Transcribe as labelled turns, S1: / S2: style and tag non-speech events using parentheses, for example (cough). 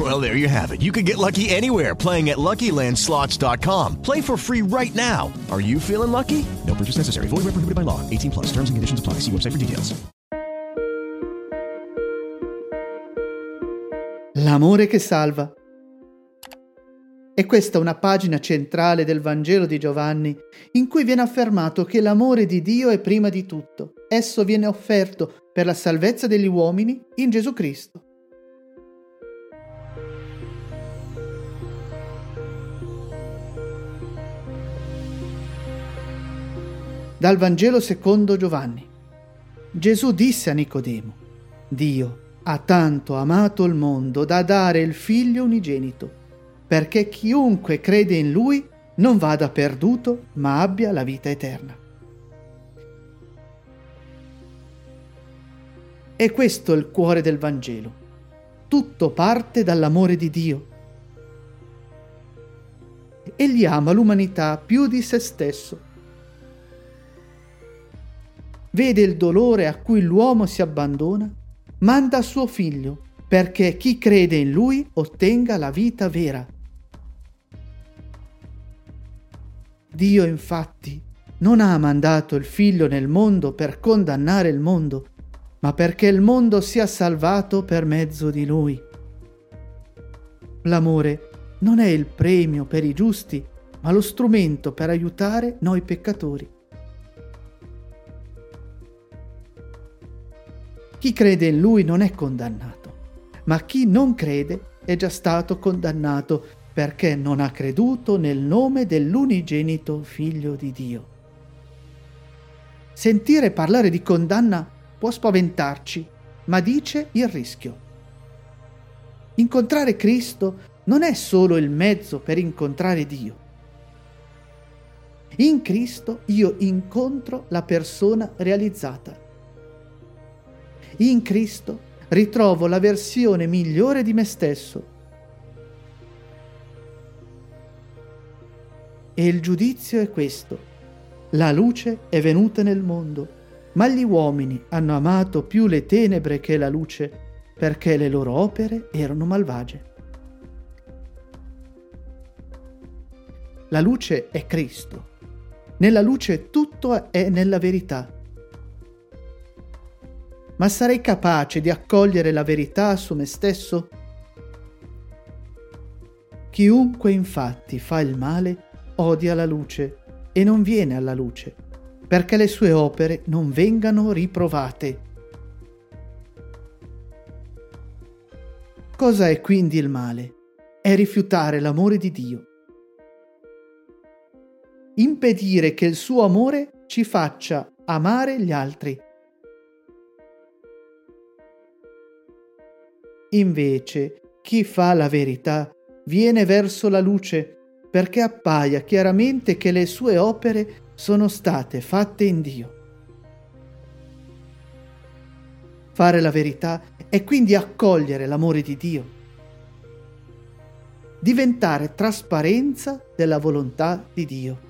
S1: (laughs)
S2: Well, there you have it. You can get lucky anywhere playing at LuckyLandSlots.com. Play for free right now. Are you feeling lucky? No purchase necessary. Void where prohibited by law. 18 plus. Terms and conditions apply. See website for details.
S3: L'amore che salva. È questa una pagina centrale del Vangelo di Giovanni in cui viene affermato che l'amore di Dio è prima di tutto. Esso viene offerto per la salvezza degli uomini in Gesù Cristo. Dal Vangelo secondo Giovanni. Gesù disse a Nicodemo, Dio ha tanto amato il mondo da dare il figlio unigenito, perché chiunque crede in lui non vada perduto, ma abbia la vita eterna. E questo è il cuore del Vangelo. Tutto parte dall'amore di Dio. Egli ama l'umanità più di se stesso vede il dolore a cui l'uomo si abbandona, manda suo figlio perché chi crede in lui ottenga la vita vera. Dio infatti non ha mandato il figlio nel mondo per condannare il mondo, ma perché il mondo sia salvato per mezzo di lui. L'amore non è il premio per i giusti, ma lo strumento per aiutare noi peccatori. Chi crede in lui non è condannato, ma chi non crede è già stato condannato perché non ha creduto nel nome dell'unigenito figlio di Dio. Sentire parlare di condanna può spaventarci, ma dice il rischio. Incontrare Cristo non è solo il mezzo per incontrare Dio. In Cristo io incontro la persona realizzata in Cristo ritrovo la versione migliore di me stesso. E il giudizio è questo. La luce è venuta nel mondo, ma gli uomini hanno amato più le tenebre che la luce, perché le loro opere erano malvagie. La luce è Cristo. Nella luce tutto è nella verità ma sarei capace di accogliere la verità su me stesso? Chiunque infatti fa il male odia la luce e non viene alla luce, perché le sue opere non vengano riprovate. Cosa è quindi il male? È rifiutare l'amore di Dio. Impedire che il suo amore ci faccia amare gli altri Invece, chi fa la verità viene verso la luce perché appaia chiaramente che le sue opere sono state fatte in Dio. Fare la verità è quindi accogliere l'amore di Dio, diventare trasparenza della volontà di Dio.